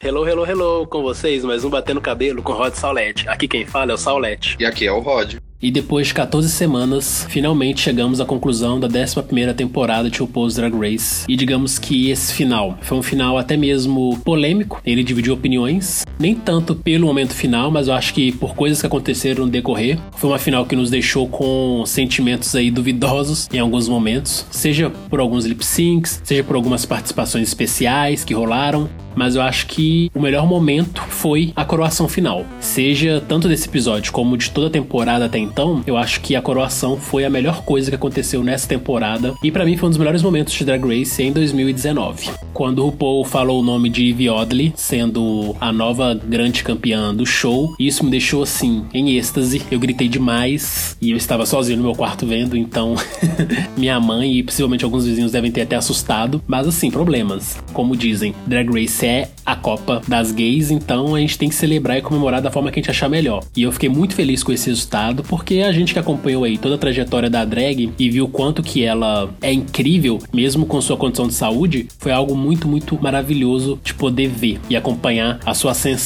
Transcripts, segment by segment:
Hello, hello, hello, com vocês, mais um Batendo Cabelo com Rod Saulete. Aqui quem fala é o Saulete. E aqui é o Rod. E depois de 14 semanas, finalmente chegamos à conclusão da 11 temporada de RuPaul's Drag Race. E digamos que esse final foi um final até mesmo polêmico, ele dividiu opiniões, nem tanto pelo momento final, mas eu acho que por coisas que aconteceram no decorrer. Foi uma final que nos deixou com sentimentos aí duvidosos em alguns momentos, seja por alguns lip syncs, seja por algumas participações especiais que rolaram, mas eu acho que o melhor momento foi a coroação final. Seja tanto desse episódio como de toda a temporada até então, eu acho que a coroação foi a melhor coisa que aconteceu nessa temporada e para mim foi um dos melhores momentos de Drag Race em 2019. Quando o RuPaul falou o nome de Eve Oddly, sendo a nova grande campeã do show, isso me deixou assim, em êxtase. Eu gritei demais e eu estava sozinho no meu quarto vendo, então minha mãe e possivelmente alguns vizinhos devem ter até assustado, mas assim, problemas. Como dizem, Drag Race é a Copa das Gays, então a gente tem que celebrar e comemorar da forma que a gente achar melhor. E eu fiquei muito feliz com esse resultado, porque a gente que acompanhou aí toda a trajetória da drag e viu quanto que ela é incrível, mesmo com sua condição de saúde, foi algo muito, muito maravilhoso de poder ver e acompanhar a sua ascensão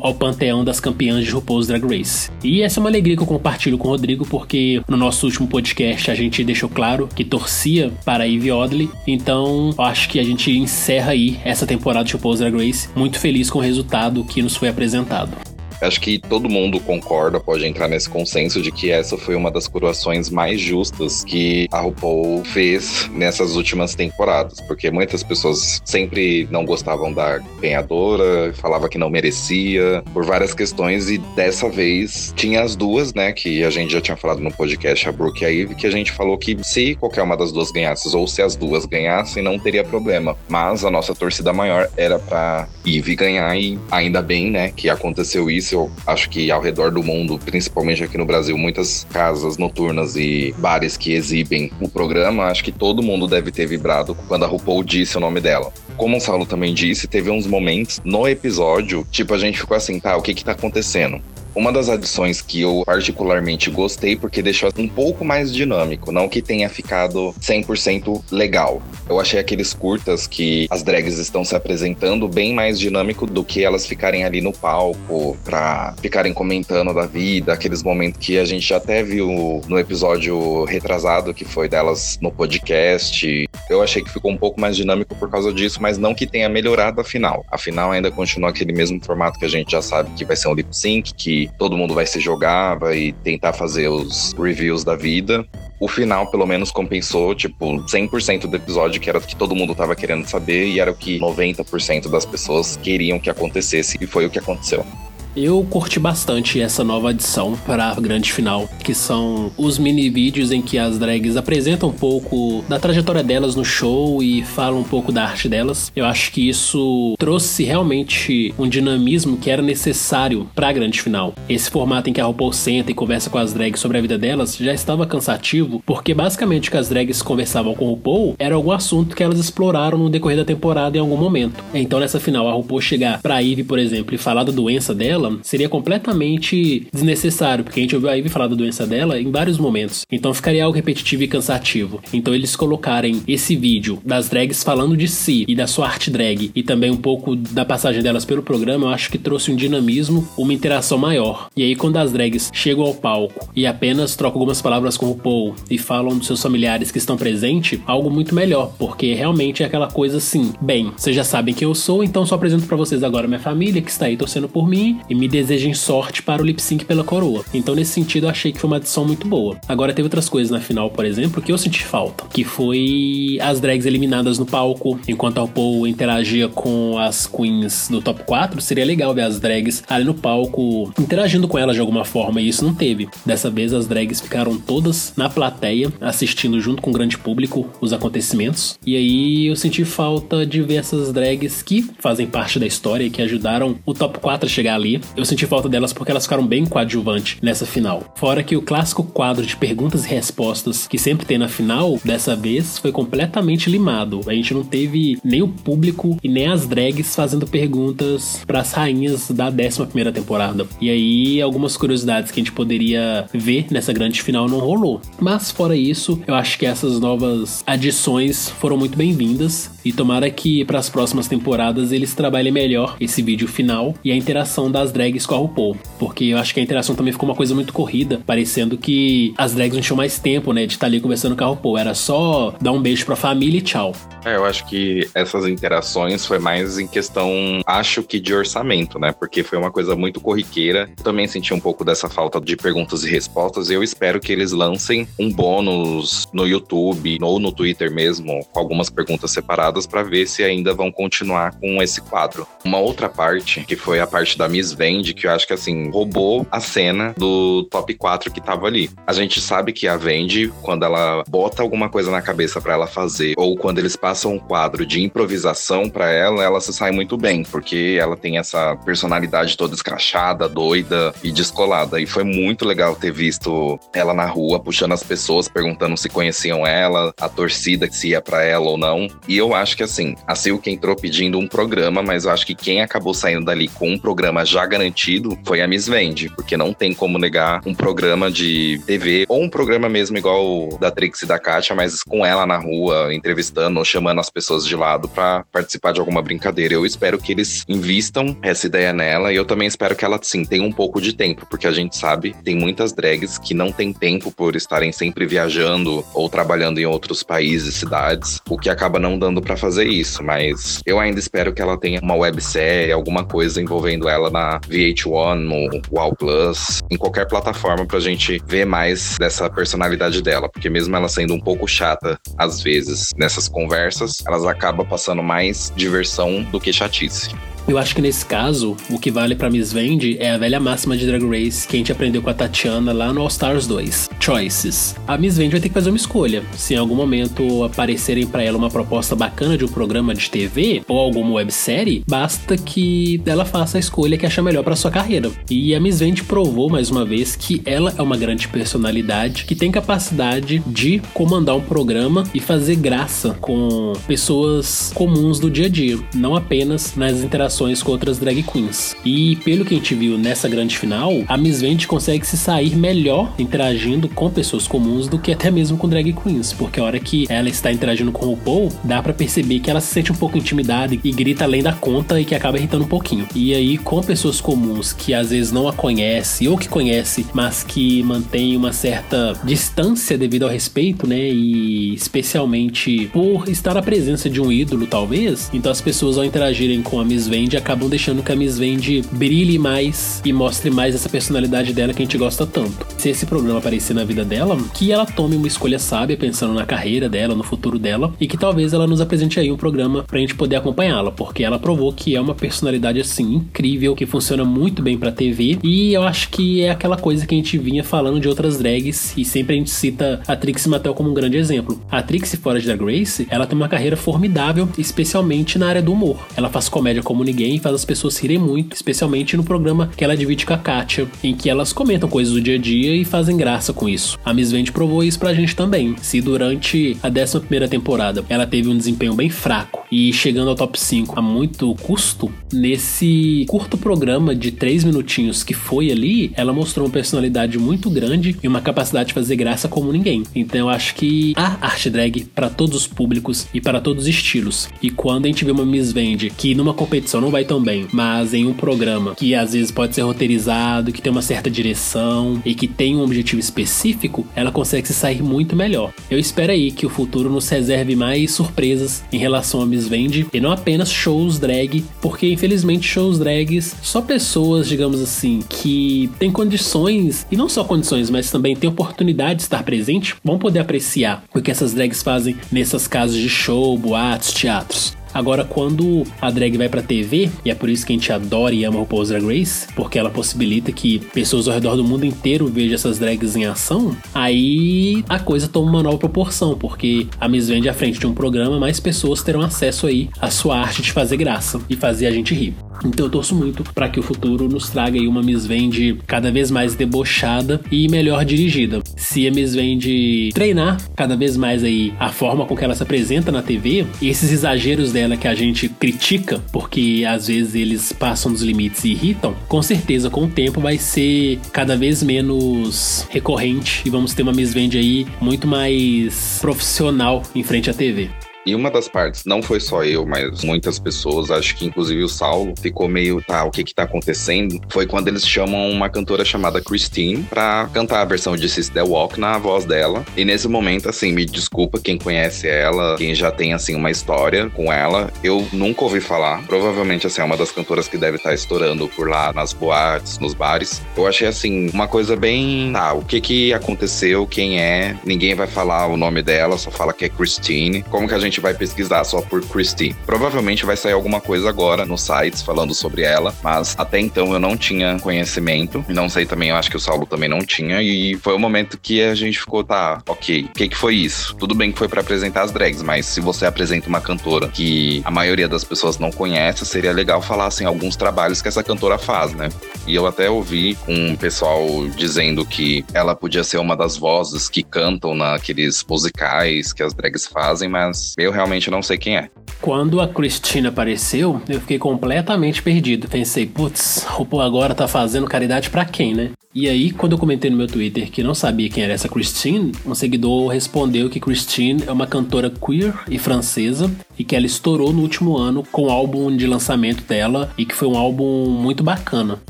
ao panteão das campeãs de RuPaul's Drag Race. E essa é uma alegria que eu compartilho com o Rodrigo, porque no nosso último podcast a gente deixou claro que torcia para a Eve Oddly, então acho que a gente encerra aí essa temporada de RuPaul's Drag Race, muito feliz com o resultado que nos foi apresentado. Acho que todo mundo concorda, pode entrar nesse consenso de que essa foi uma das coroações mais justas que a RuPaul fez nessas últimas temporadas, porque muitas pessoas sempre não gostavam da ganhadora, falava que não merecia, por várias questões, e dessa vez tinha as duas, né, que a gente já tinha falado no podcast, a Brooke e a Eve, que a gente falou que se qualquer uma das duas ganhasse, ou se as duas ganhassem, não teria problema. Mas a nossa torcida maior era pra Eve ganhar, e ainda bem, né, que aconteceu isso eu acho que ao redor do mundo, principalmente aqui no Brasil, muitas casas noturnas e bares que exibem o programa, acho que todo mundo deve ter vibrado quando a RuPaul disse o nome dela. Como o Saulo também disse, teve uns momentos no episódio, tipo, a gente ficou assim, tá, o que que tá acontecendo? Uma das adições que eu particularmente gostei, porque deixou um pouco mais dinâmico, não que tenha ficado 100% legal. Eu achei aqueles curtas que as drags estão se apresentando bem mais dinâmico do que elas ficarem ali no palco pra ficarem comentando da vida, aqueles momentos que a gente até viu no episódio retrasado que foi delas no podcast. Eu achei que ficou um pouco mais dinâmico por causa disso, mas não que tenha melhorado a final. A final ainda continua aquele mesmo formato que a gente já sabe que vai ser um lip sync, que todo mundo vai se jogar, vai tentar fazer os reviews da vida. O final, pelo menos, compensou, tipo, 100% do episódio, que era o que todo mundo tava querendo saber, e era o que 90% das pessoas queriam que acontecesse, e foi o que aconteceu. Eu curti bastante essa nova adição para a grande final, que são os mini vídeos em que as drags apresentam um pouco da trajetória delas no show e falam um pouco da arte delas. Eu acho que isso trouxe realmente um dinamismo que era necessário para a grande final. Esse formato em que a RuPaul senta e conversa com as drags sobre a vida delas já estava cansativo, porque basicamente o que as drags conversavam com o RuPaul era algum assunto que elas exploraram no decorrer da temporada em algum momento. Então nessa final a RuPaul chegar pra Ivy, por exemplo, e falar da doença dela dela seria completamente desnecessário, porque a gente ouviu a Ivy falar da doença dela em vários momentos. Então ficaria algo repetitivo e cansativo. Então eles colocarem esse vídeo das drags falando de si e da sua arte drag e também um pouco da passagem delas pelo programa, eu acho que trouxe um dinamismo, uma interação maior. E aí quando as drags chegam ao palco e apenas trocam algumas palavras com o Paul e falam dos seus familiares que estão presentes, algo muito melhor, porque realmente é aquela coisa assim, bem, vocês já sabem quem eu sou, então só apresento para vocês agora minha família que está aí torcendo por mim e me desejem sorte para o lip sync pela coroa. Então, nesse sentido, eu achei que foi uma adição muito boa. Agora, teve outras coisas na final, por exemplo, que eu senti falta, que foi as drags eliminadas no palco, enquanto a RuPaul interagia com as queens do top 4, seria legal ver as drags ali no palco interagindo com elas de alguma forma, e isso não teve. Dessa vez, as drags ficaram todas na plateia, assistindo junto com o grande público os acontecimentos, e aí eu senti falta de ver essas drags que fazem parte da história e que ajudaram o top 4 a chegar ali, eu senti falta delas porque elas ficaram bem coadjuvantes nessa final. Fora que o clássico quadro de perguntas e respostas que sempre tem na final, dessa vez foi completamente limado. A gente não teve nem o público e nem as drags fazendo perguntas para as rainhas da 11 primeira temporada. E aí, algumas curiosidades que a gente poderia ver nessa grande final não rolou. Mas fora isso, eu acho que essas novas adições foram muito bem-vindas E tomara que para as próximas temporadas eles trabalhem melhor esse vídeo final e a interação das drags com a RuPaul. Porque eu acho que a interação também ficou uma coisa muito corrida, parecendo que as drags não tinham mais tempo, né, de estar tá ali conversando com a RuPaul. Era só dar um beijo pra família e tchau. É, eu acho que essas interações foi mais em questão, acho que de orçamento, né? Porque foi uma coisa muito corriqueira. Também senti um pouco dessa falta de perguntas e respostas. E eu espero que eles lancem um bônus no YouTube ou no Twitter mesmo, com algumas perguntas separadas, para ver se ainda vão continuar com esse quadro. Uma outra parte, que foi a parte da Miss Vende, que eu acho que assim, roubou a cena do top 4 que tava ali. A gente sabe que a Vende, quando ela bota alguma coisa na cabeça para ela fazer, ou quando eles passam um quadro de improvisação para ela, ela se sai muito bem, porque ela tem essa personalidade toda escrachada, doida e descolada. E foi muito legal ter visto ela na rua, puxando as pessoas, perguntando se conheciam ela, a torcida se ia para ela ou não. E eu acho que assim, a Silk entrou pedindo um programa, mas eu acho que quem acabou saindo dali com um programa já garantido foi a Miss Vende, porque não tem como negar um programa de TV ou um programa mesmo igual da Trix e da Katia, mas com ela na rua, entrevistando ou chamando as pessoas de lado para participar de alguma brincadeira. Eu espero que eles invistam essa ideia nela e eu também espero que ela, sim, tenha um pouco de tempo, porque a gente sabe, tem muitas drags que não têm tempo por estarem sempre viajando ou trabalhando em outros países, cidades, o que acaba não dando para fazer isso. Mas eu ainda espero que ela tenha uma websérie, alguma coisa envolvendo ela na VH1, no Wow Plus, em qualquer plataforma pra gente ver mais dessa personalidade dela, porque mesmo ela sendo um pouco chata às vezes nessas conversas, elas acabam passando mais diversão do que chatice. Eu acho que nesse caso, o que vale para Miss Vende é a velha máxima de Drag Race que a gente aprendeu com a Tatiana lá no All Stars 2. Choices. A Miss Vende vai ter que fazer uma escolha. Se em algum momento aparecerem para ela uma proposta bacana de um programa de TV ou alguma websérie, basta que ela faça a escolha que acha melhor para sua carreira. E a Miss Vende provou mais uma vez que ela é uma grande personalidade que tem capacidade de comandar um programa e fazer graça com pessoas comuns do dia a dia, não apenas nas interações com outras drag queens. E pelo que a gente viu nessa grande final, a Miss Vente consegue se sair melhor interagindo com pessoas comuns do que até mesmo com drag queens, porque a hora que ela está interagindo com o Paul, dá para perceber que ela se sente um pouco intimidada e grita além da conta e que acaba irritando um pouquinho. E aí, com pessoas comuns que às vezes não a conhece ou que conhece, mas que mantém uma certa distância devido ao respeito, né? E especialmente por estar na presença de um ídolo, talvez. Então as pessoas ao interagirem com a Miss Vente Vende acabam deixando que a Miss Vende brilhe mais e mostre mais essa personalidade dela que a gente gosta tanto. Se esse programa aparecer na vida dela, que ela tome uma escolha sábia pensando na carreira dela, no futuro dela e que talvez ela nos apresente aí um programa pra gente poder acompanhá-la, porque ela provou que é uma personalidade assim incrível, que funciona muito bem pra TV e eu acho que é aquela coisa que a gente vinha falando de outras drags e sempre a gente cita a Trixie Mattel como um grande exemplo. A Trixie fora de Drag Race, ela tem uma carreira formidável, especialmente na área do humor. Ela faz comédia como ninguém faz as pessoas rirem muito, especialmente no programa que ela divide com a Katia, em que elas comentam coisas do dia a dia e fazem graça com isso. A Miss Vente provou isso pra gente também. Se durante a 11 primeira temporada ela teve um desempenho bem fraco e chegando ao top 5 a muito custo, nesse curto programa de 3 minutinhos que foi ali, ela mostrou uma personalidade muito grande e uma capacidade de fazer graça como ninguém. Então eu acho que há arte drag para todos os públicos e para todos os estilos. E quando a gente vê uma Miss Vende que numa competição não vai tão bem, mas em um programa que às vezes pode ser roteirizado, que tem uma certa direção e que tem um objetivo específico, ela consegue se sair muito melhor. Eu espero aí que o futuro nos reserve mais surpresas em relação a Miss Vende e não apenas shows drag, porque infelizmente shows drags só pessoas, digamos assim, que têm condições e não só condições, mas também têm oportunidade de estar presente, vão poder apreciar o que essas drags fazem nessas casas de show, boates, teatros. Agora, quando a drag vai pra TV, e é por isso que a gente adora e ama o RuPaul's Drag Race, porque ela possibilita que pessoas ao redor do mundo inteiro vejam essas drags em ação, aí a coisa toma uma nova proporção, porque a Miss Vende à frente de um programa, mais pessoas terão acesso aí à sua arte de fazer graça e fazer a gente rir. Então eu torço muito para que o futuro nos traga aí uma Miss Vende cada vez mais debochada e melhor dirigida. Se a Miss Vende treinar cada vez mais aí a forma com que ela se apresenta na TV, esses exageros dela que a gente critica, porque às vezes eles passam dos limites e irritam, com certeza com o tempo vai ser cada vez menos recorrente e vamos ter uma Miss Vende aí muito mais profissional em frente à TV. E uma das partes, não foi só eu, mas muitas pessoas, acho que inclusive o Saulo, ficou meio, tá, o que que tá acontecendo? Foi quando eles chamam uma cantora chamada Christine pra cantar a versão de Sister Walk na voz dela. E nesse momento, assim, me desculpa quem conhece ela, quem já tem, assim, uma história com ela. Eu nunca ouvi falar. Provavelmente, assim, é uma das cantoras que deve estar estourando por lá nas boates, nos bares. Eu achei, assim, uma coisa bem. Tá, o que que aconteceu, quem é, ninguém vai falar o nome dela, só fala que é Christine. Como que a gente vai pesquisar só por Christine? Provavelmente vai sair alguma coisa agora nos sites falando sobre ela, mas até então eu não tinha conhecimento. Não sei também, eu acho que o Saulo também não tinha. E foi o momento que a gente ficou, tá, ok, o que que foi isso? Tudo bem que foi para apresentar as drags, mas se você apresenta uma cantora que a maioria das pessoas não conhece, seria legal falar, assim, alguns trabalhos que essa cantora faz, né? E eu até ouvi um pessoal dizendo que ela podia ser uma das vozes que cantam naqueles musicais que as drags fazem, mas eu realmente não sei quem é. Quando a Cristina apareceu, eu fiquei completamente perdido. Pensei, putz, o agora tá fazendo caridade para quem, né? E aí, quando eu comentei no meu Twitter que não sabia quem era essa Christine, um seguidor respondeu que Christine é uma cantora queer e francesa e que ela estourou no último ano com o álbum de lançamento dela e que foi um álbum muito bacana.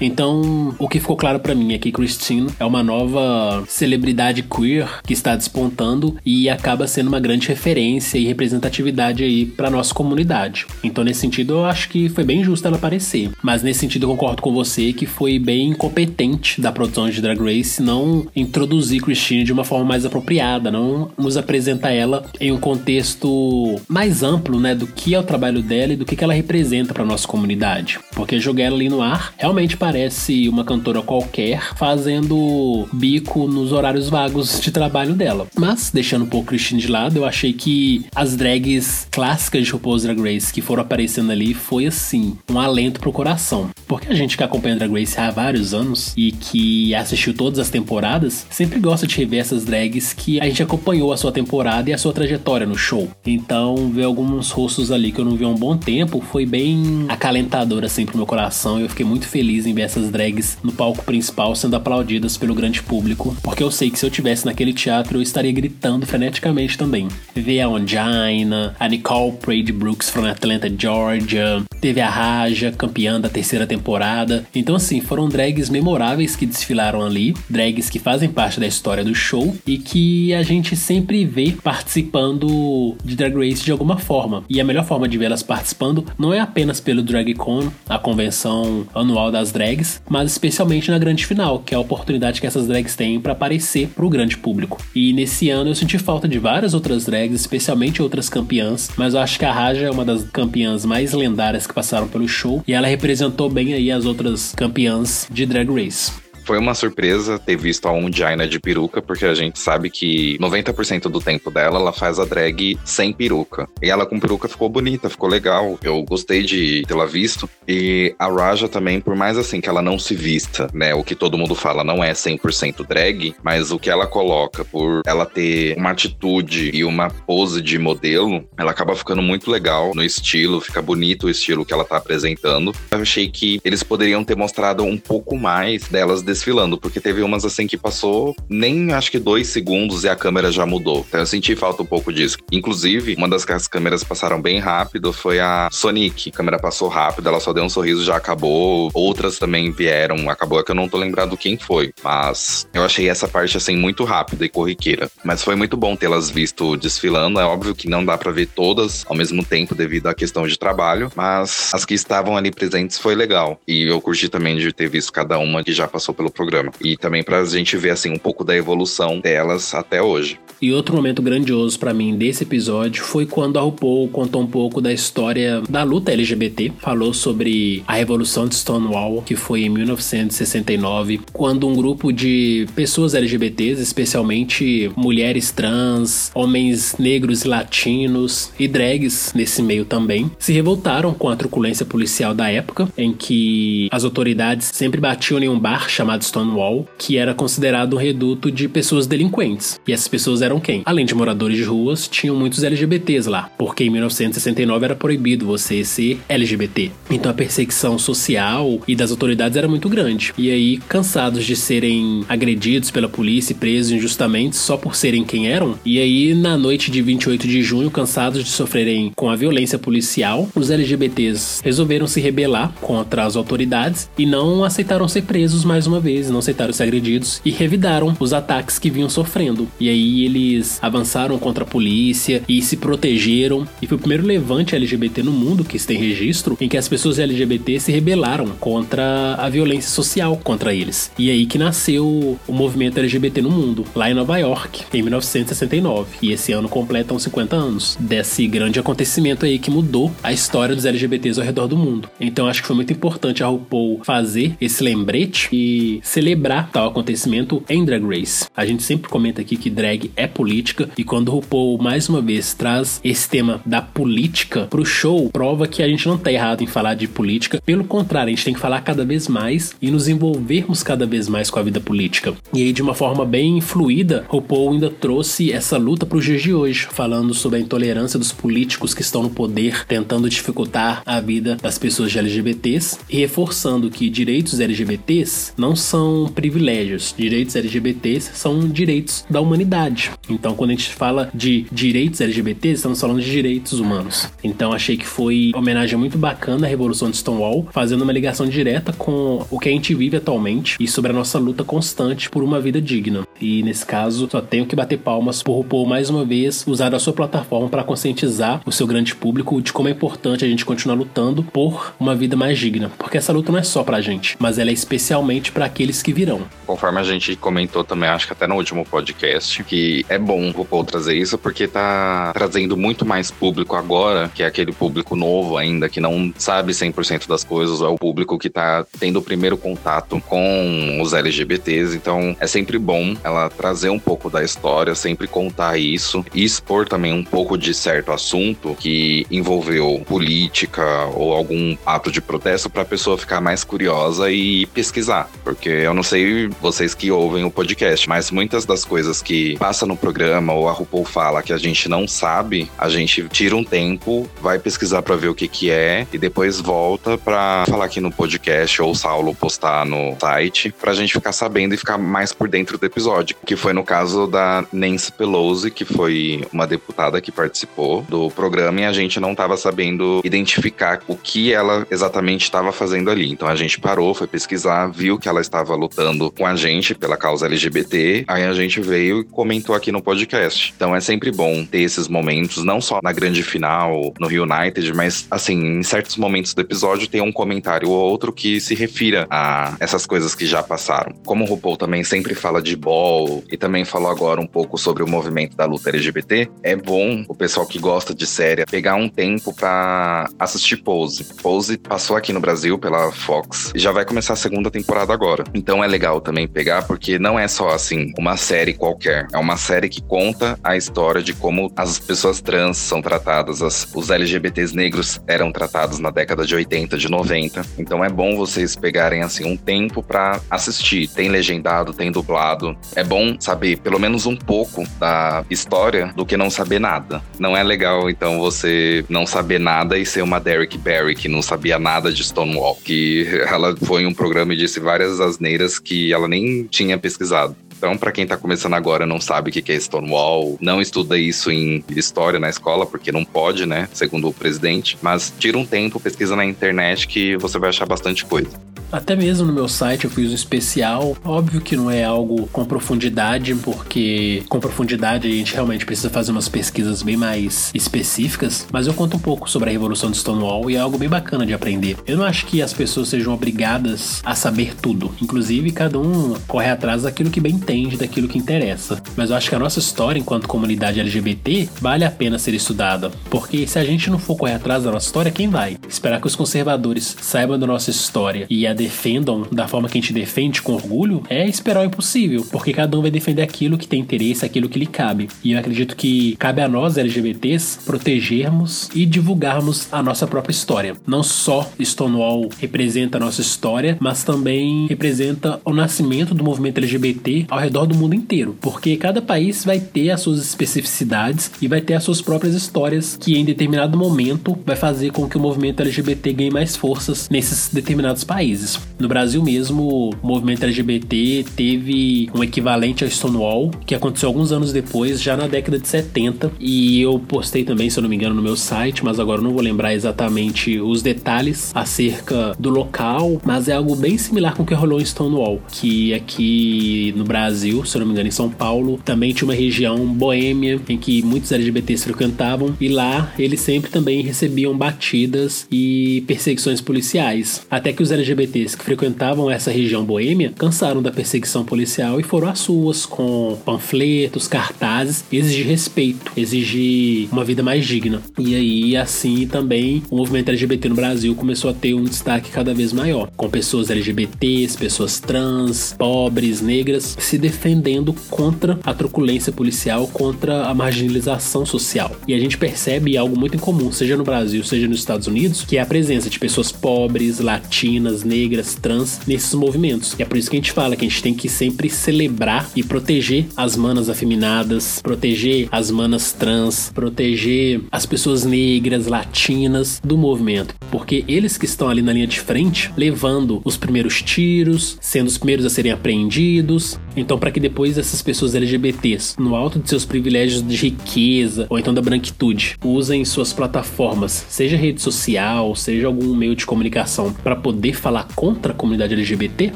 Então, o que ficou claro para mim é que Christine é uma nova celebridade queer que está despontando e acaba sendo uma grande referência e representatividade aí para nossa comunidade. Então, nesse sentido, eu acho que foi bem justo ela aparecer. Mas nesse sentido, eu concordo com você que foi bem incompetente da produção de Drag Race não introduzir Christine de uma forma mais apropriada, não nos apresentar ela em um contexto mais amplo, né, do que é o trabalho dela e do que ela representa para nossa comunidade. Porque jogar ela ali no ar realmente parece uma cantora qualquer fazendo bico nos horários vagos de trabalho dela. Mas deixando um pouco Christine de lado, eu achei que as drags clássicas de RuPaul's Drag Race que foram aparecendo ali foi assim, um alento pro coração. Porque a gente que acompanha Drag Race há vários anos e que assistiu todas as temporadas, sempre gosta de rever essas drags que a gente acompanhou a sua temporada e a sua trajetória no show. Então, ver alguns rostos ali que eu não vi há um bom tempo foi bem acalentador assim pro meu coração. Eu fiquei muito feliz em ver essas drags no palco principal sendo aplaudidas pelo grande público, porque eu sei que se eu tivesse naquele teatro eu estaria gritando freneticamente também. Ver a Ongina, a Nicole Prade Brooks from Atlanta, Georgia, teve a Raja, campeã da terceira temporada. Então, assim, foram drags memoráveis que desfilaram ali, drags que fazem parte da história do show e que a gente sempre vê participando de Drag Race de alguma forma. E a melhor forma de vê-las participando não é apenas pelo DragCon, a convenção anual das drags, mas especialmente na grande final, que é a oportunidade que essas drags têm para aparecer para o grande público. E nesse ano eu senti falta de várias outras drags, especialmente outras campeãs, mas eu acho que a Raja é uma das campeãs mais lendárias que passaram pelo show e ela representou bem aí as outras campeãs de Drag Race. Foi uma surpresa ter visto a Undina de peruca, porque a gente sabe que 90% do tempo dela ela faz a drag sem peruca. E ela com peruca ficou bonita, ficou legal. Eu gostei de tê-la visto. E a Raja também, por mais assim que ela não se vista, né? O que todo mundo fala não é 100% drag, mas o que ela coloca por ela ter uma atitude e uma pose de modelo, ela acaba ficando muito legal no estilo, fica bonito o estilo que ela tá apresentando. Eu achei que eles poderiam ter mostrado um pouco mais delas desfilando, porque teve umas assim que passou nem acho que dois segundos e a câmera já mudou. Então eu senti falta um pouco disso. Inclusive, uma das que as câmeras passaram bem rápido foi a Sonic. A câmera passou rápido, ela só deu um sorriso já acabou. Outras também vieram, acabou que eu não tô lembrando quem foi. Mas eu achei essa parte assim muito rápida e corriqueira. Mas foi muito bom tê-las visto desfilando. É óbvio que não dá para ver todas ao mesmo tempo devido à questão de trabalho, mas as que estavam ali presentes foi legal. E eu curti também de ter visto cada uma que já passou pelo pelo programa. E também pra gente ver, assim, um pouco da evolução delas até hoje. E outro momento grandioso para mim desse episódio foi quando a RuPaul contou um pouco da história da luta LGBT, falou sobre a revolução de Stonewall, que foi em 1969, quando um grupo de pessoas LGBTs, especialmente mulheres trans, homens negros e latinos e drags nesse meio também, se revoltaram com a truculência policial da época, em que as autoridades sempre batiam em um bar chamado chamado Stonewall, que era considerado um reduto de pessoas delinquentes. E essas pessoas eram quem? Além de moradores de ruas, tinham muitos LGBTs lá, porque em 1969 era proibido você ser LGBT. Então a perseguição social e das autoridades era muito grande. E aí, cansados de serem agredidos pela polícia e presos injustamente só por serem quem eram, e aí na noite de 28 de junho, cansados de sofrerem com a violência policial, os LGBTs resolveram se rebelar contra as autoridades e não aceitaram ser presos mais uma vez, não aceitaram ser agredidos e revidaram os ataques que vinham sofrendo. E aí eles avançaram contra a polícia e se protegeram. E foi o primeiro levante LGBT no mundo que se tem registro em que as pessoas LGBT se rebelaram contra a violência social contra eles. E aí que nasceu o movimento LGBT no mundo, lá em Nova York, em 1969. E esse ano completam 50 anos desse grande acontecimento aí que mudou a história dos LGBTs ao redor do mundo. Então acho que foi muito importante a RuPaul fazer esse lembrete e celebrar tal acontecimento em Drag Race. A gente sempre comenta aqui que drag é política e quando o RuPaul mais uma vez traz esse tema da política pro show, prova que a gente não tá errado em falar de política. Pelo contrário, a gente tem que falar cada vez mais e nos envolvermos cada vez mais com a vida política. E aí, de uma forma bem fluida, RuPaul ainda trouxe essa luta para os dias de hoje, falando sobre a intolerância dos políticos que estão no poder, tentando dificultar a vida das pessoas LGBTs e reforçando que direitos LGBTs não são privilégios, direitos LGBTs são direitos da humanidade. Então, quando a gente fala de direitos LGBTs, estamos falando de direitos humanos. Então, achei que foi uma homenagem muito bacana à Revolução de Stonewall, fazendo uma ligação direta com o que a gente vive atualmente e sobre a nossa luta constante por uma vida digna. E nesse caso, só tenho que bater palmas por RuPaul mais uma vez usar a sua plataforma para conscientizar o seu grande público de como é importante a gente continuar lutando por uma vida mais digna. Porque essa luta não é só pra gente, mas ela é especialmente para aqueles que virão. Conforme a gente comentou também, acho que até no último podcast, que é bom o RuPaul trazer isso porque tá trazendo muito mais público agora, que é aquele público novo ainda, que não sabe 100% das coisas, é o público que tá tendo o primeiro contato com os LGBTs. Então é sempre bom ela trazer um pouco da história, sempre contar isso e expor também um pouco de certo assunto que envolveu política ou algum ato de protesto para a pessoa ficar mais curiosa e pesquisar. Porque eu não sei vocês que ouvem o podcast, mas muitas das coisas que passa no programa ou a RuPaul fala que a gente não sabe, a gente tira um tempo, vai pesquisar para ver o que que é e depois volta para falar aqui no podcast ou o Saulo postar no site pra gente ficar sabendo e ficar mais por dentro do episódio, que foi no caso da Nancy Pelosi, que foi uma deputada que participou do programa e a gente não estava sabendo identificar o que ela exatamente estava fazendo ali. Então a gente parou, foi pesquisar, viu que ela estava lutando com a gente pela causa LGBT, aí a gente veio e comentou aqui no podcast. Então é sempre bom ter esses momentos, não só na grande final, no Rio United, mas assim, em certos momentos do episódio tem um comentário ou outro que se refira a essas coisas que já passaram. Como o RuPaul também sempre fala de ball e também falou agora um pouco sobre o movimento da luta LGBT, é bom o pessoal que gosta de série pegar um tempo para assistir Pose. Pose passou aqui no Brasil pela Fox e já vai começar a segunda temporada agora. Então é legal também pegar porque não é só assim uma série qualquer, é uma série que conta a história de como as pessoas trans são tratadas, as, os LGBTs negros eram tratados na década de 80, de 90. Então é bom vocês pegarem assim um tempo para assistir. Tem legendado, tem dublado. É bom saber pelo menos um pouco da história do que não saber nada. Não é legal então você não saber nada e ser uma Derek Barry que não sabia nada de Stonewall, que ela foi em um programa e disse várias asneiras que ela nem tinha pesquisado. Então, para quem está começando agora não sabe o que é Stonewall, não estuda isso em história na escola, porque não pode, né? Segundo o presidente. Mas tira um tempo, pesquisa na internet que você vai achar bastante coisa. Até mesmo no meu site eu fiz um especial. Óbvio que não é algo com profundidade, porque com profundidade a gente realmente precisa fazer umas pesquisas bem mais específicas. Mas eu conto um pouco sobre a Revolução de Stonewall e é algo bem bacana de aprender. Eu não acho que as pessoas sejam obrigadas a saber tudo. Inclusive, cada um corre atrás daquilo que bem entende, daquilo que interessa. Mas eu acho que a nossa história enquanto comunidade LGBT vale a pena ser estudada. Porque se a gente não for correr atrás da nossa história, quem vai? Esperar que os conservadores saibam da nossa história e a defendam da forma que a gente defende com orgulho, é esperar o impossível, porque cada um vai defender aquilo que tem interesse, aquilo que lhe cabe. E eu acredito que cabe a nós, LGBTs, protegermos e divulgarmos a nossa própria história. Não só Stonewall representa a nossa história, mas também representa o nascimento do movimento LGBT ao redor do mundo inteiro, porque cada país vai ter as suas especificidades e vai ter as suas próprias histórias que em determinado momento vai fazer com que o movimento LGBT ganhe mais forças nesses determinados países. No Brasil mesmo, o movimento LGBT teve um equivalente ao Stonewall, que aconteceu alguns anos depois, já na década de 70, e eu postei também, se eu não me engano, no meu site, mas agora não vou lembrar exatamente os detalhes acerca do local, mas é algo bem similar com o que rolou em Stonewall, que aqui no Brasil, se eu não me engano, em São Paulo, também tinha uma região boêmia em que muitos LGBTs frequentavam, e lá eles sempre também recebiam batidas e perseguições policiais. Até que os LGBTs que frequentavam essa região boêmia cansaram da perseguição policial e foram às ruas com panfletos, cartazes, exigir respeito, exigir uma vida mais digna. E aí, assim também, o movimento LGBT no Brasil começou a ter um destaque cada vez maior, com pessoas LGBTs, pessoas trans, pobres, negras, se defendendo contra a truculência policial, contra a marginalização social. E a gente percebe algo muito incomum, seja no Brasil, seja nos Estados Unidos, que é a presença de pessoas pobres, latinas, negras, trans nesses movimentos. E é por isso que a gente fala que a gente tem que sempre celebrar e proteger as manas afeminadas, proteger as manas trans, proteger as pessoas negras, latinas do movimento, porque eles que estão ali na linha de frente, levando os primeiros tiros, sendo os primeiros a serem apreendidos. Então, para que depois essas pessoas LGBTs, no alto de seus privilégios de riqueza ou então da branquitude, usem suas plataformas, seja rede social, seja algum meio de comunicação, para poder falar contra a comunidade LGBT,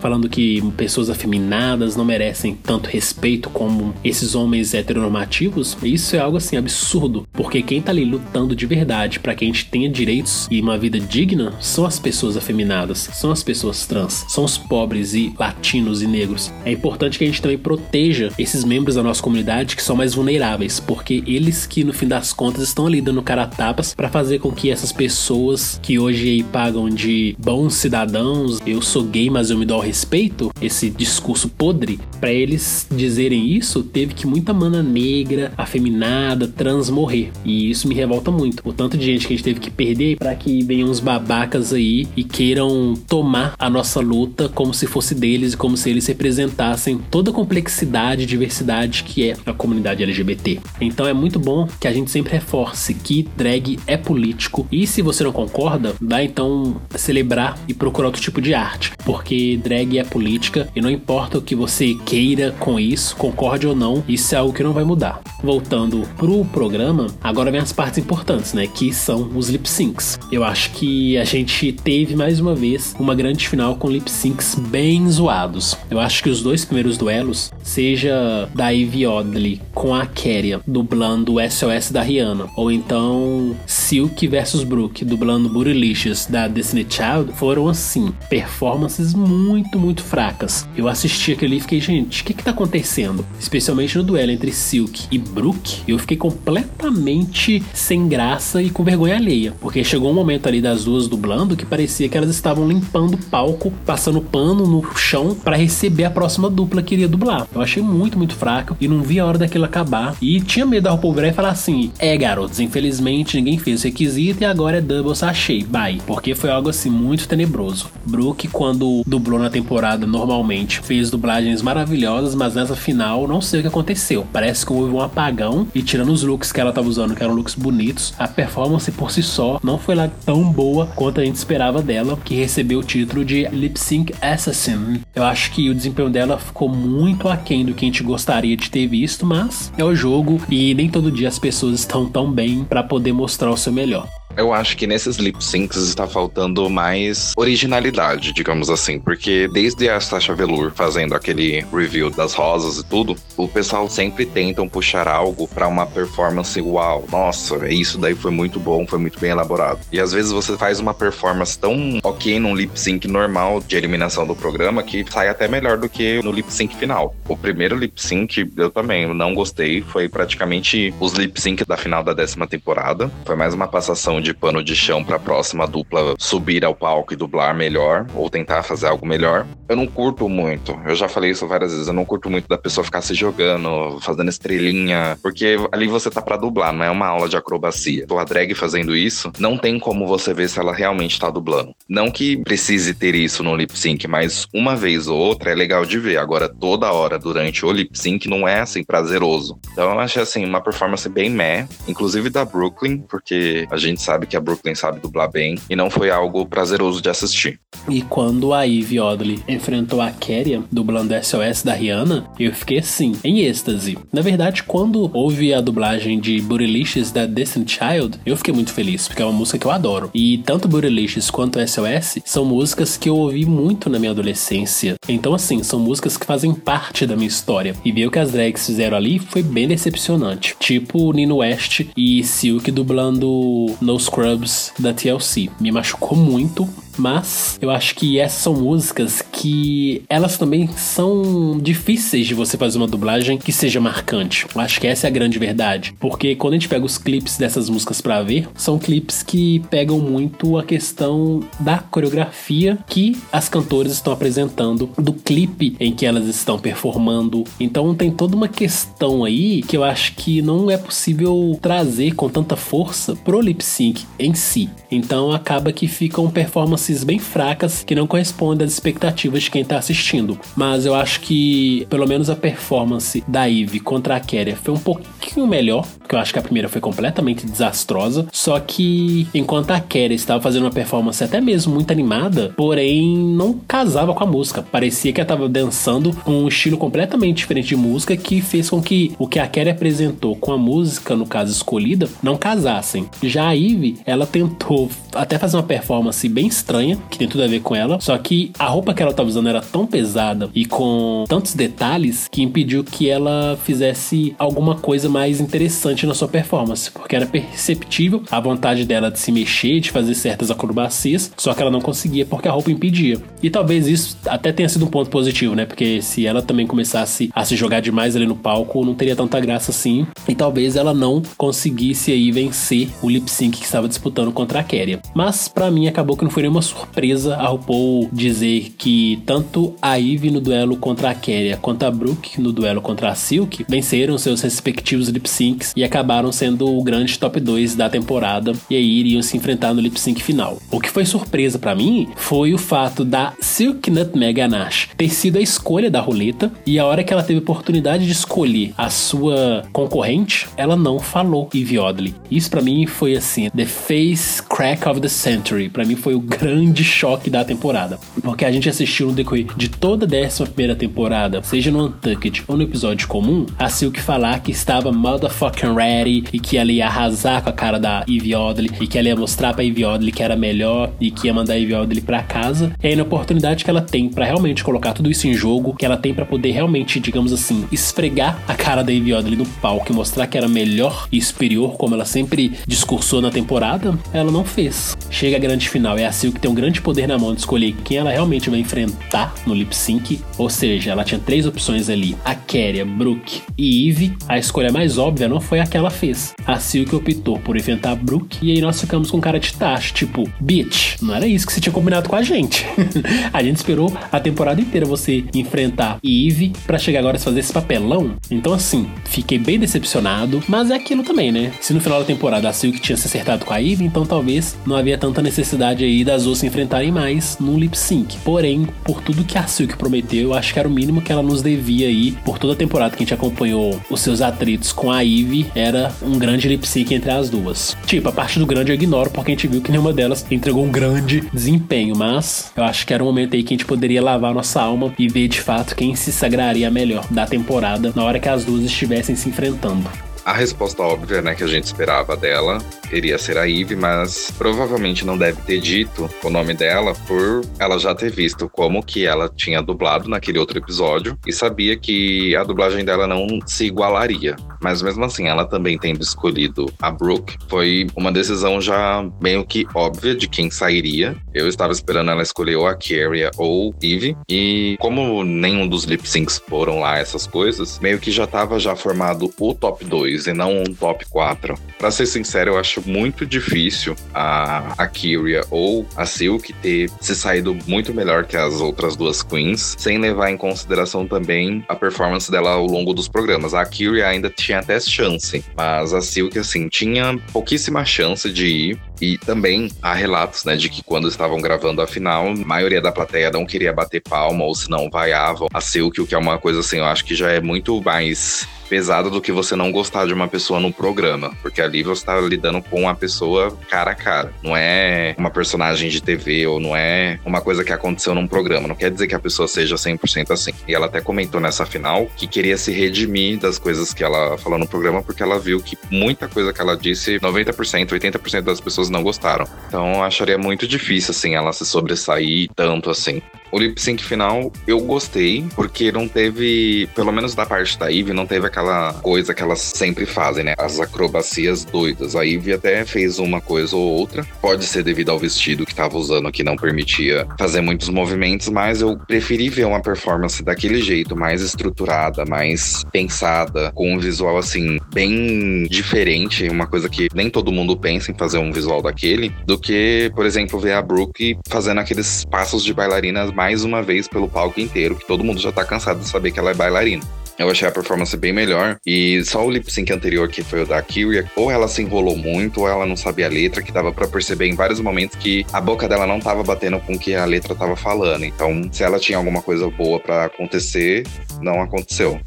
falando que pessoas afeminadas não merecem tanto respeito como esses homens heteronormativos, isso é algo assim absurdo, porque quem tá ali lutando de verdade para que a gente tenha direitos e uma vida digna são as pessoas afeminadas, são as pessoas trans, são os pobres e latinos e negros. É importante que a gente também proteja esses membros da nossa comunidade que são mais vulneráveis, porque eles que no fim das contas estão ali dando cara a tapas para fazer com que essas pessoas que hoje aí pagam de bons cidadãos, eu sou gay, mas eu me dou ao respeito, esse discurso podre, para eles dizerem isso, teve que muita mana negra, afeminada, trans morrer. E isso me revolta muito. O tanto de gente que a gente teve que perder para que venham uns babacas aí e queiram tomar a nossa luta como se fosse deles e como se eles representassem toda a complexidade e diversidade que é a comunidade LGBT. Então é muito bom que a gente sempre reforce que drag é político e se você não concorda, vai então celebrar e procurar outro tipo de arte, porque drag é política e não importa o que você queira com isso, concorde ou não, isso é algo que não vai mudar. Voltando pro programa, agora vem as partes importantes, né, que são os lip syncs. Eu acho que a gente teve mais uma vez uma grande final com lip syncs bem zoados. Eu acho que os dois primeiros duelos, seja da Ivy Oddly com a Keria dublando SOS da Rihanna, ou então Silk versus Brooke dublando Bootylicious da Destiny Child, foram assim, performances muito, muito fracas. Eu assisti aquele e fiquei, gente, o que que tá acontecendo? Especialmente no duelo entre Silk e Brooke, eu fiquei completamente sem graça e com vergonha alheia, porque chegou um momento ali das duas dublando que parecia que elas estavam limpando o palco, passando pano no chão para receber a próxima dupla que iria dublar. Eu achei muito, muito fraco e não vi a hora daquilo acabar. E tinha medo da RuPaul virar e falar assim: é, garotos, infelizmente ninguém fez o requisito e agora é double sachê, bye. Porque foi algo assim muito tenebroso. Brooke, quando dublou na temporada normalmente, fez dublagens maravilhosas, mas nessa final não sei o que aconteceu. Parece que houve um apagão e tirando os looks que ela tava usando, que eram looks bonitos, a performance por si só não foi lá tão boa quanto a gente esperava dela, que recebeu o título de Lip Sync Assassin. Eu acho que o desempenho dela ficou muito aquém do que a gente gostaria de ter visto, mas é o jogo e nem todo dia as pessoas estão tão bem para poder mostrar o seu melhor. Eu acho que nesses lip syncs está faltando mais originalidade, digamos assim, porque desde a Sasha Velour fazendo aquele review das rosas e tudo, o pessoal sempre tentam puxar algo para uma performance igual. Nossa, isso daí foi muito bom, foi muito bem elaborado. E às vezes você faz uma performance tão ok num lip sync normal de eliminação do programa que sai até melhor do que no lip sync final. O primeiro lip sync eu também não gostei, foi praticamente os lip sync da final da décima temporada. Foi mais uma passação de pano de chão para a próxima dupla subir ao palco e dublar melhor ou tentar fazer algo melhor. Eu não curto muito. Eu já falei isso várias vezes. Eu não curto muito da pessoa ficar se jogando, fazendo estrelinha, porque ali você tá para dublar, não é uma aula de acrobacia. A drag fazendo isso, não tem como você ver se ela realmente tá dublando. Não que precise ter isso no lip sync, mas uma vez ou outra é legal de ver. Agora, toda hora durante o lip sync não é assim prazeroso. Então eu achei assim uma performance bem meh, inclusive da Brooklyn, porque a gente sabe que a Brooklyn sabe dublar bem e não foi algo prazeroso de assistir. E quando a Eve Oddly enfrentou a Keria, dublando SOS da Rihanna, eu fiquei assim, em êxtase. Na verdade, quando houve a dublagem de Bootylicious da Destiny Child, eu fiquei muito feliz, porque é uma música que eu adoro. E tanto Bootylicious quanto SOS são músicas que eu ouvi muito na minha adolescência. Então, assim, são músicas que fazem parte da minha história. E ver o que as drags fizeram ali foi bem decepcionante. Tipo Nino West e Silk dublando No Scrubs da TLC. Me machucou muito, mas eu acho que essas são músicas que elas também são difíceis de você fazer uma dublagem que seja marcante. Eu acho que essa é a grande verdade, porque quando a gente pega os clipes dessas músicas para ver, são clipes que pegam muito a questão da coreografia que as cantoras estão apresentando, do clipe em que elas estão performando. Então tem toda uma questão aí que eu acho que não é possível trazer com tanta força pro lip sync em si. Então acaba que ficam performances performances bem fracas que não correspondem às expectativas de quem tá assistindo. Mas eu acho que, pelo menos a performance da Eve contra a Keria foi um pouquinho melhor, porque eu acho que a primeira foi completamente desastrosa. Só que, enquanto a Keria estava fazendo uma performance até mesmo muito animada, porém não casava com a música. Parecia que ela estava dançando um estilo completamente diferente de música que fez com que o que a Keria apresentou com a música, no caso escolhida, não casassem. Já a Eve, ela tentou até fazer uma performance bem estranha estranha, que tem tudo a ver com ela. Só que a roupa que ela estava usando era tão pesada e com tantos detalhes que impediu que ela fizesse alguma coisa mais interessante na sua performance. Porque era perceptível a vontade dela de se mexer, de fazer certas acrobacias, só que ela não conseguia porque a roupa impedia. E talvez isso até tenha sido um ponto positivo, né? Porque se ela também começasse a se jogar demais ali no palco, não teria tanta graça assim. E talvez ela não conseguisse aí vencer o lip sync que estava disputando contra a Keria. Mas para mim acabou que não foi nenhuma surpresa a RuPaul dizer que tanto a Eve no duelo contra a Keria quanto a Brooke no duelo contra a Silk venceram seus respectivos lip syncs e acabaram sendo o grande top 2 da temporada e aí iriam se enfrentar no lip sync final. O que foi surpresa para mim foi o fato da Silk Nutmeg Ganache ter sido a escolha da roleta e a hora que ela teve oportunidade de escolher a sua concorrente, ela não falou Eve Oddly. Isso para mim foi assim, the face crack of the century. Para mim foi o grande grande choque da temporada. Porque a gente assistiu no decorrer de toda a 11 primeira temporada, seja no Untucked ou no episódio comum, a Silk falar que estava motherfucking ready e que ela ia arrasar com a cara da Eve Oddly e que ela ia mostrar pra Eve Oddly que era melhor e que ia mandar a Eve Oddly pra casa. E aí na oportunidade que ela tem para realmente colocar tudo isso em jogo, que ela tem para poder realmente, digamos assim, esfregar a cara da Eve Oddly no palco e mostrar que era melhor e superior, como ela sempre discursou na temporada, ela não fez. Chega a grande final, é a Silk tem um grande poder na mão de escolher quem ela realmente vai enfrentar no lip sync. Ou seja, ela tinha três opções ali: a Keria, Brooke e Eve. A escolha mais óbvia não foi a que ela fez. A Silk optou por enfrentar a Brooke e aí nós ficamos com cara de tacho, tipo, bitch, não era isso que você tinha combinado com a gente. a gente esperou a temporada inteira você enfrentar Eve para chegar agora a fazer esse papelão. Então assim, fiquei bem decepcionado, mas é aquilo também, né? Se no final da temporada a Silk tinha se acertado com a Eve, então talvez não havia tanta necessidade aí das se enfrentarem mais num lip sync. Porém, por tudo que a Silk prometeu, eu acho que era o mínimo que ela nos devia aí. Por toda a temporada que a gente acompanhou os seus atritos com a Eve, era um grande lip sync entre as duas. Tipo, a parte do grande eu ignoro porque a gente viu que nenhuma delas entregou um grande desempenho, mas eu acho que era um momento aí que a gente poderia lavar nossa alma e ver de fato quem se sagraria melhor da temporada na hora que as duas estivessem se enfrentando. A resposta óbvia, né, que a gente esperava dela iria ser a Eve, mas provavelmente não deve ter dito o nome dela por ela já ter visto como que ela tinha dublado naquele outro episódio e sabia que a dublagem dela não se igualaria. Mas mesmo assim, ela também tendo escolhido a Brooke, foi uma decisão já meio que óbvia de quem sairia. Eu estava esperando ela escolher ou a Carrie ou Eve, e como nenhum dos lip syncs foram lá essas coisas, meio que já estava já formado o top 2 2 e não um top 4. Pra ser sincero, eu acho muito difícil a, a Kyria ou a Silk ter se saído muito melhor que as outras duas queens, sem levar em consideração também a performance dela ao longo dos programas. A Kyria ainda tinha até chance, mas a Silk, assim, tinha pouquíssima chance de ir. E também há relatos, né, de que quando estavam gravando a final, a maioria da plateia não queria bater palma ou se não vaiavam a Silk, o que é uma coisa assim, eu acho que já é muito mais pesado do que você não gostar de uma pessoa no programa, porque ali você está lidando com a pessoa cara a cara. Não é uma personagem de TV ou não é uma coisa que aconteceu num programa. Não quer dizer que a pessoa seja 100% assim. E ela até comentou nessa final que queria se redimir das coisas que ela falou no programa, porque ela viu que muita coisa que ela disse, 90%, 80% das pessoas não gostaram. Então eu acharia muito difícil, assim, ela se sobressair tanto assim. O lip sync final eu gostei, porque não teve, pelo menos da parte da Eve, não teve aquela coisa que elas sempre fazem, né? As acrobacias doidas. A Eve até fez uma coisa ou outra. Pode ser devido ao vestido que tava usando, que não permitia fazer muitos movimentos, mas eu preferi ver uma performance daquele jeito, mais estruturada, mais pensada, com um visual assim, bem diferente, uma coisa que nem todo mundo pensa em fazer um visual daquele, do que, por exemplo, ver a Brooke fazendo aqueles passos de bailarinas mais mais uma vez pelo palco inteiro, que todo mundo já tá cansado de saber que ela é bailarina. Eu achei a performance bem melhor. E só o lip sync anterior, que foi o da Kyria, ou ela se enrolou muito, ou ela não sabia a letra, que dava para perceber em vários momentos que a boca dela não tava batendo com o que a letra tava falando. Então, se ela tinha alguma coisa boa para acontecer, não aconteceu.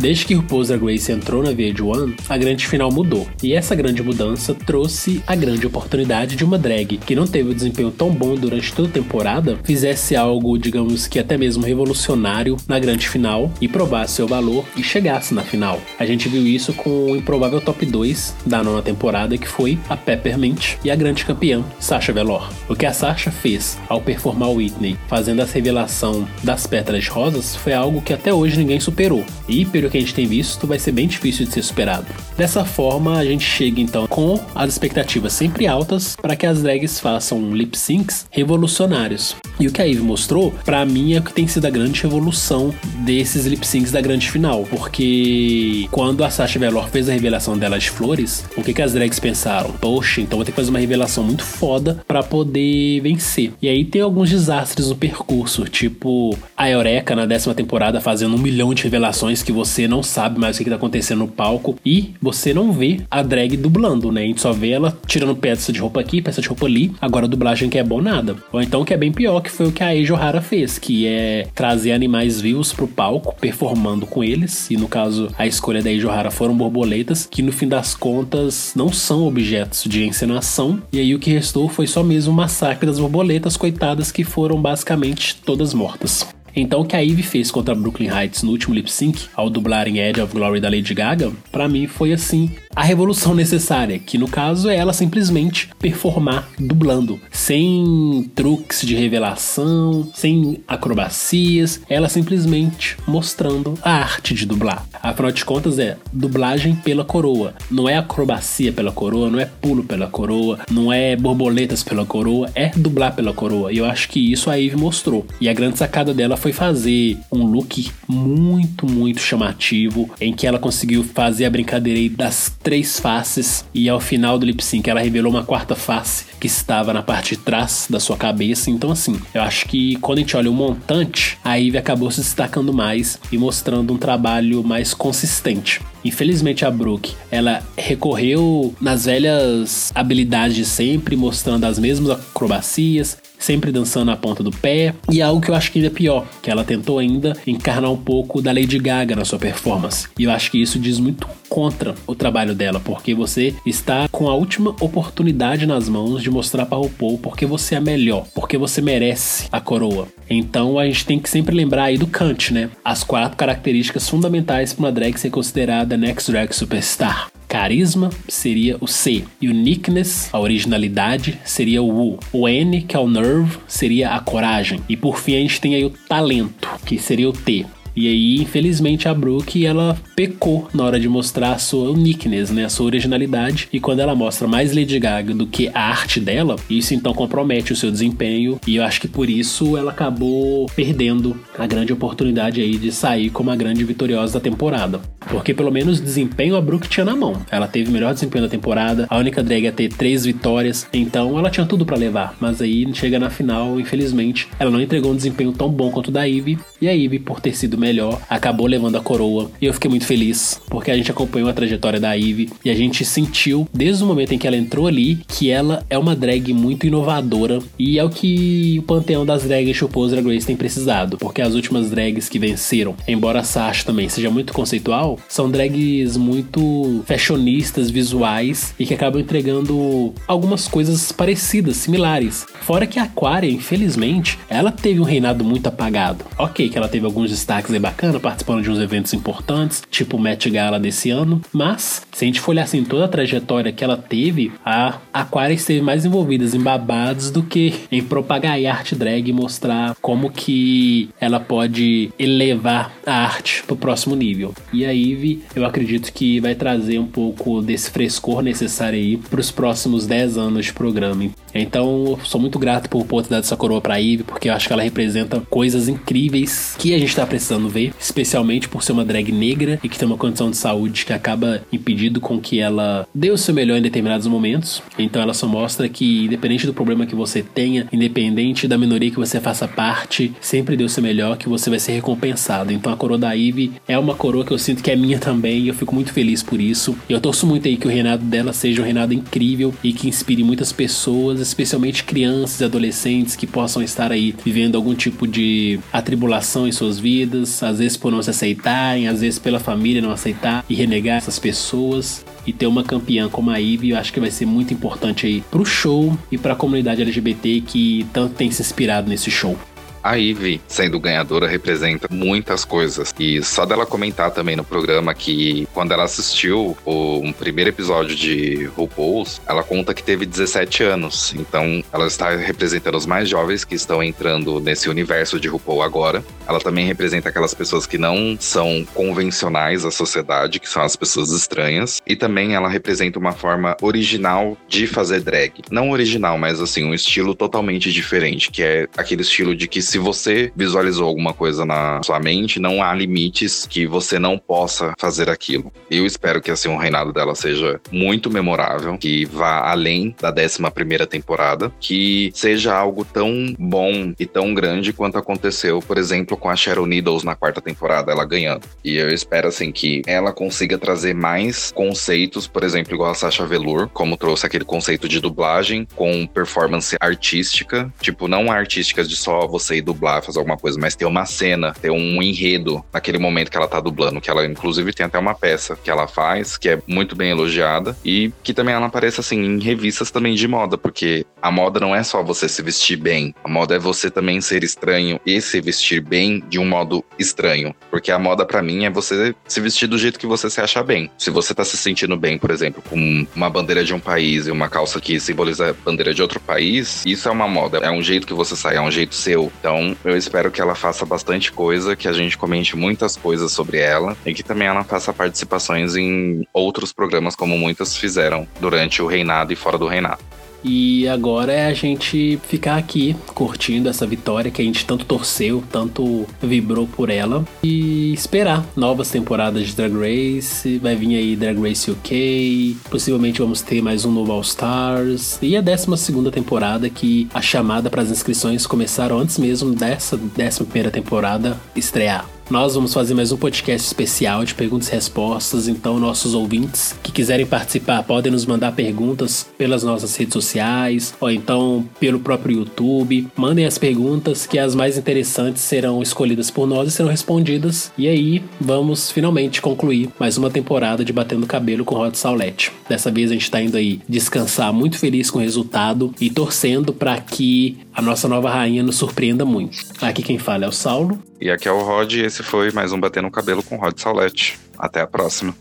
Desde que RuPaul's Drag Race entrou na VH1, a grande final mudou. E essa grande mudança trouxe a grande oportunidade de uma drag que não teve o um desempenho tão bom durante toda a temporada, fizesse algo, digamos que até mesmo revolucionário na grande final e provasse seu valor e chegasse na final. A gente viu isso com o improvável top 2 da nona temporada, que foi a Peppermint e a grande campeã, Sasha Velour. O que a Sasha fez ao performar Whitney, fazendo a revelação das pétalas rosas, foi algo que até hoje ninguém superou. E pelo que a gente tem visto, vai ser bem difícil de ser superado. Dessa forma, a gente chega então com as expectativas sempre altas para que as drags façam lip syncs revolucionários. E o que a Eve mostrou, para mim, é o que tem sido a grande revolução desses lip syncs da grande final, porque quando a Sasha Velour fez a revelação dela de flores, o que, que as drags pensaram? Poxa, então vou ter que fazer uma revelação muito foda para poder vencer. E aí tem alguns desastres no percurso, tipo a Eureka na décima temporada fazendo um milhão de revelações que você não sabe mais o que, que tá acontecendo no palco e você não vê a drag dublando, né? A gente só vê ela tirando peça de roupa aqui, peça de roupa ali. Agora a dublagem que é bom nada. Ou então que é bem pior, que foi o que a Eiji Ohara fez, que é trazer animais vivos pro palco, performando com eles. E no caso, a escolha da Eiji Ohara foram borboletas, que no fim das contas não são objetos de encenação. E aí o que restou foi só mesmo o massacre das borboletas, coitadas, que foram basicamente todas mortas. Então, o que a Eve fez contra Brooklyn Heights no último lip sync, ao dublar em Edge of Glory da Lady Gaga, para mim foi assim a revolução necessária, que no caso é ela simplesmente performar dublando, sem truques de revelação, sem acrobacias, ela simplesmente mostrando a arte de dublar. Afinal de contas é dublagem pela coroa, não é acrobacia pela coroa, não é pulo pela coroa, não é borboletas pela coroa, é dublar pela coroa. E eu acho que isso a Eve mostrou. E a grande sacada dela foi fazer um look muito, muito chamativo, em que ela conseguiu fazer a brincadeira das três faces e ao final do lip sync ela revelou uma quarta face que estava na parte de trás da sua cabeça. Então, assim, eu acho que quando a gente olha o montante, a Ivy acabou se destacando mais e mostrando um trabalho mais consistente. Infelizmente a Brooke, ela recorreu nas velhas habilidades de sempre, mostrando as mesmas acrobacias, sempre dançando na ponta do pé. E algo que eu acho que ainda é pior, que ela tentou ainda encarnar um pouco da Lady Gaga na sua performance. E eu acho que isso diz muito contra o trabalho dela, porque você está com a última oportunidade nas mãos de mostrar para o RuPaul porque você é melhor, porque você merece a coroa. Então a gente tem que sempre lembrar aí do Kant, né? As quatro características fundamentais para uma drag ser considerada Next Drag Superstar. Carisma seria o C. Uniqueness, a originalidade, seria o U. O N, que é o Nerve, seria a coragem. E por fim a gente tem aí o talento, que seria o T. E aí, infelizmente, a Brooke ela pecou na hora de mostrar a sua uniqueness, né, a sua originalidade. E quando ela mostra mais Lady Gaga do que a arte dela, isso então compromete o seu desempenho. E eu acho que por isso ela acabou perdendo a grande oportunidade aí de sair como a grande vitoriosa da temporada. Porque pelo menos desempenho a Brooke tinha na mão. Ela teve o melhor desempenho da temporada, a única drag a ter três vitórias, então ela tinha tudo para levar. Mas aí chega na final, infelizmente, ela não entregou um desempenho tão bom quanto o da Ivy. E a Ivy, por ter sido melhor, acabou levando a coroa. E eu fiquei muito feliz, porque a gente acompanhou a trajetória da Ivy e a gente sentiu, desde o momento em que ela entrou ali, que ela é uma drag muito inovadora e é o que o panteão das drags RuPaul's Drag Race tem precisado, porque as últimas drags que venceram, embora a Sasha também seja muito conceitual, são drags muito fashionistas, visuais e que acabam entregando algumas coisas parecidas, similares. Fora que a Aquaria, infelizmente, ela teve um reinado muito apagado. Ok, que ela teve alguns destaques aí bacana, participando de uns eventos importantes, tipo o Met Gala desse ano, mas se a gente for olhar assim toda a trajetória que ela teve, a Aquaria esteve mais envolvida em babados do que em propagar a arte drag e mostrar como que ela pode elevar a arte pro próximo nível. E a Eve, eu acredito que vai trazer um pouco desse frescor necessário aí pros próximos 10 anos de programa. Então, eu sou muito grato por poder dar essa coroa pra Eve, porque eu acho que ela representa coisas incríveis que a gente tá precisando ver, especialmente por ser uma drag negra e que tem uma condição de saúde que acaba impedindo com que ela dê o seu melhor em determinados momentos. Então, ela só mostra que, independente do problema que você tenha, independente da minoria que você faça parte, sempre dê o seu melhor que você vai ser recompensado. Então, a coroa da Eve é uma coroa que eu sinto que é minha também eu fico muito feliz por isso. Eu torço muito aí que o reinado dela seja um reinado incrível e que inspire muitas pessoas, especialmente crianças e adolescentes que possam estar aí vivendo algum tipo de atribulação em suas vidas, às vezes por não se aceitarem, às vezes pela família não aceitar e renegar essas pessoas. E ter uma campeã como a Ivy, eu acho que vai ser muito importante aí pro show e pra comunidade LGBT que tanto tem se inspirado nesse show. A Ivy, sendo ganhadora, representa muitas coisas. E só dela comentar também no programa que quando ela assistiu o um primeiro episódio de RuPaul's, ela conta que teve 17 anos. Então, ela está representando os mais jovens que estão entrando nesse universo de RuPaul agora. Ela também representa aquelas pessoas que não são convencionais à sociedade, que são as pessoas estranhas. E também ela representa uma forma original de fazer drag. Não original, mas assim, um estilo totalmente diferente, que é aquele estilo de que se você visualizou alguma coisa na sua mente, não há limites que você não possa fazer aquilo. Eu espero que assim o reinado dela seja muito memorável, que vá além da 11 primeira temporada, que seja algo tão bom e tão grande quanto aconteceu, por exemplo, com a Cheryl Needles na quarta temporada, ela ganhando. E eu espero assim que ela consiga trazer mais conceitos, por exemplo, igual a Sasha Velour, como trouxe aquele conceito de dublagem com performance artística, tipo não artísticas de só você dublar, fazer alguma coisa, mas ter uma cena, ter um enredo naquele momento que ela tá dublando, que ela inclusive tem até uma peça que ela faz, que é muito bem elogiada e que também ela aparece assim em revistas também de moda, porque a moda não é só você se vestir bem, a moda é você também ser estranho e se vestir bem de um modo estranho, porque a moda para mim é você se vestir do jeito que você se acha bem. Se você tá se sentindo bem, por exemplo, com uma bandeira de um país e uma calça que simboliza a bandeira de outro país, isso é uma moda, é um jeito que você sai, é um jeito seu. Então então, eu espero que ela faça bastante coisa, que a gente comente muitas coisas sobre ela e que também ela faça participações em outros programas, como muitas fizeram durante o reinado e fora do reinado. E agora é a gente ficar aqui curtindo essa vitória que a gente tanto torceu, tanto vibrou por ela e esperar novas temporadas de Drag Race. Vai vir aí Drag Race UK, possivelmente vamos ter mais um novo All Stars e a 12 segunda temporada que a chamada para as inscrições começaram antes mesmo dessa 11 primeira temporada estrear. Nós vamos fazer mais um podcast especial de perguntas e respostas, então nossos ouvintes que quiserem participar podem nos mandar perguntas pelas nossas redes sociais ou então pelo próprio YouTube. Mandem as perguntas que as mais interessantes serão escolhidas por nós e serão respondidas. E aí, vamos finalmente concluir mais uma temporada de Batendo Cabelo com Rod Saulete. Dessa vez a gente tá indo aí descansar muito feliz com o resultado e torcendo para que a nossa nova rainha nos surpreenda muito. Aqui quem fala é o Saulo. E aqui é o Rod e esse foi mais um Batendo Cabelo com Rod Saulete. Até a próxima.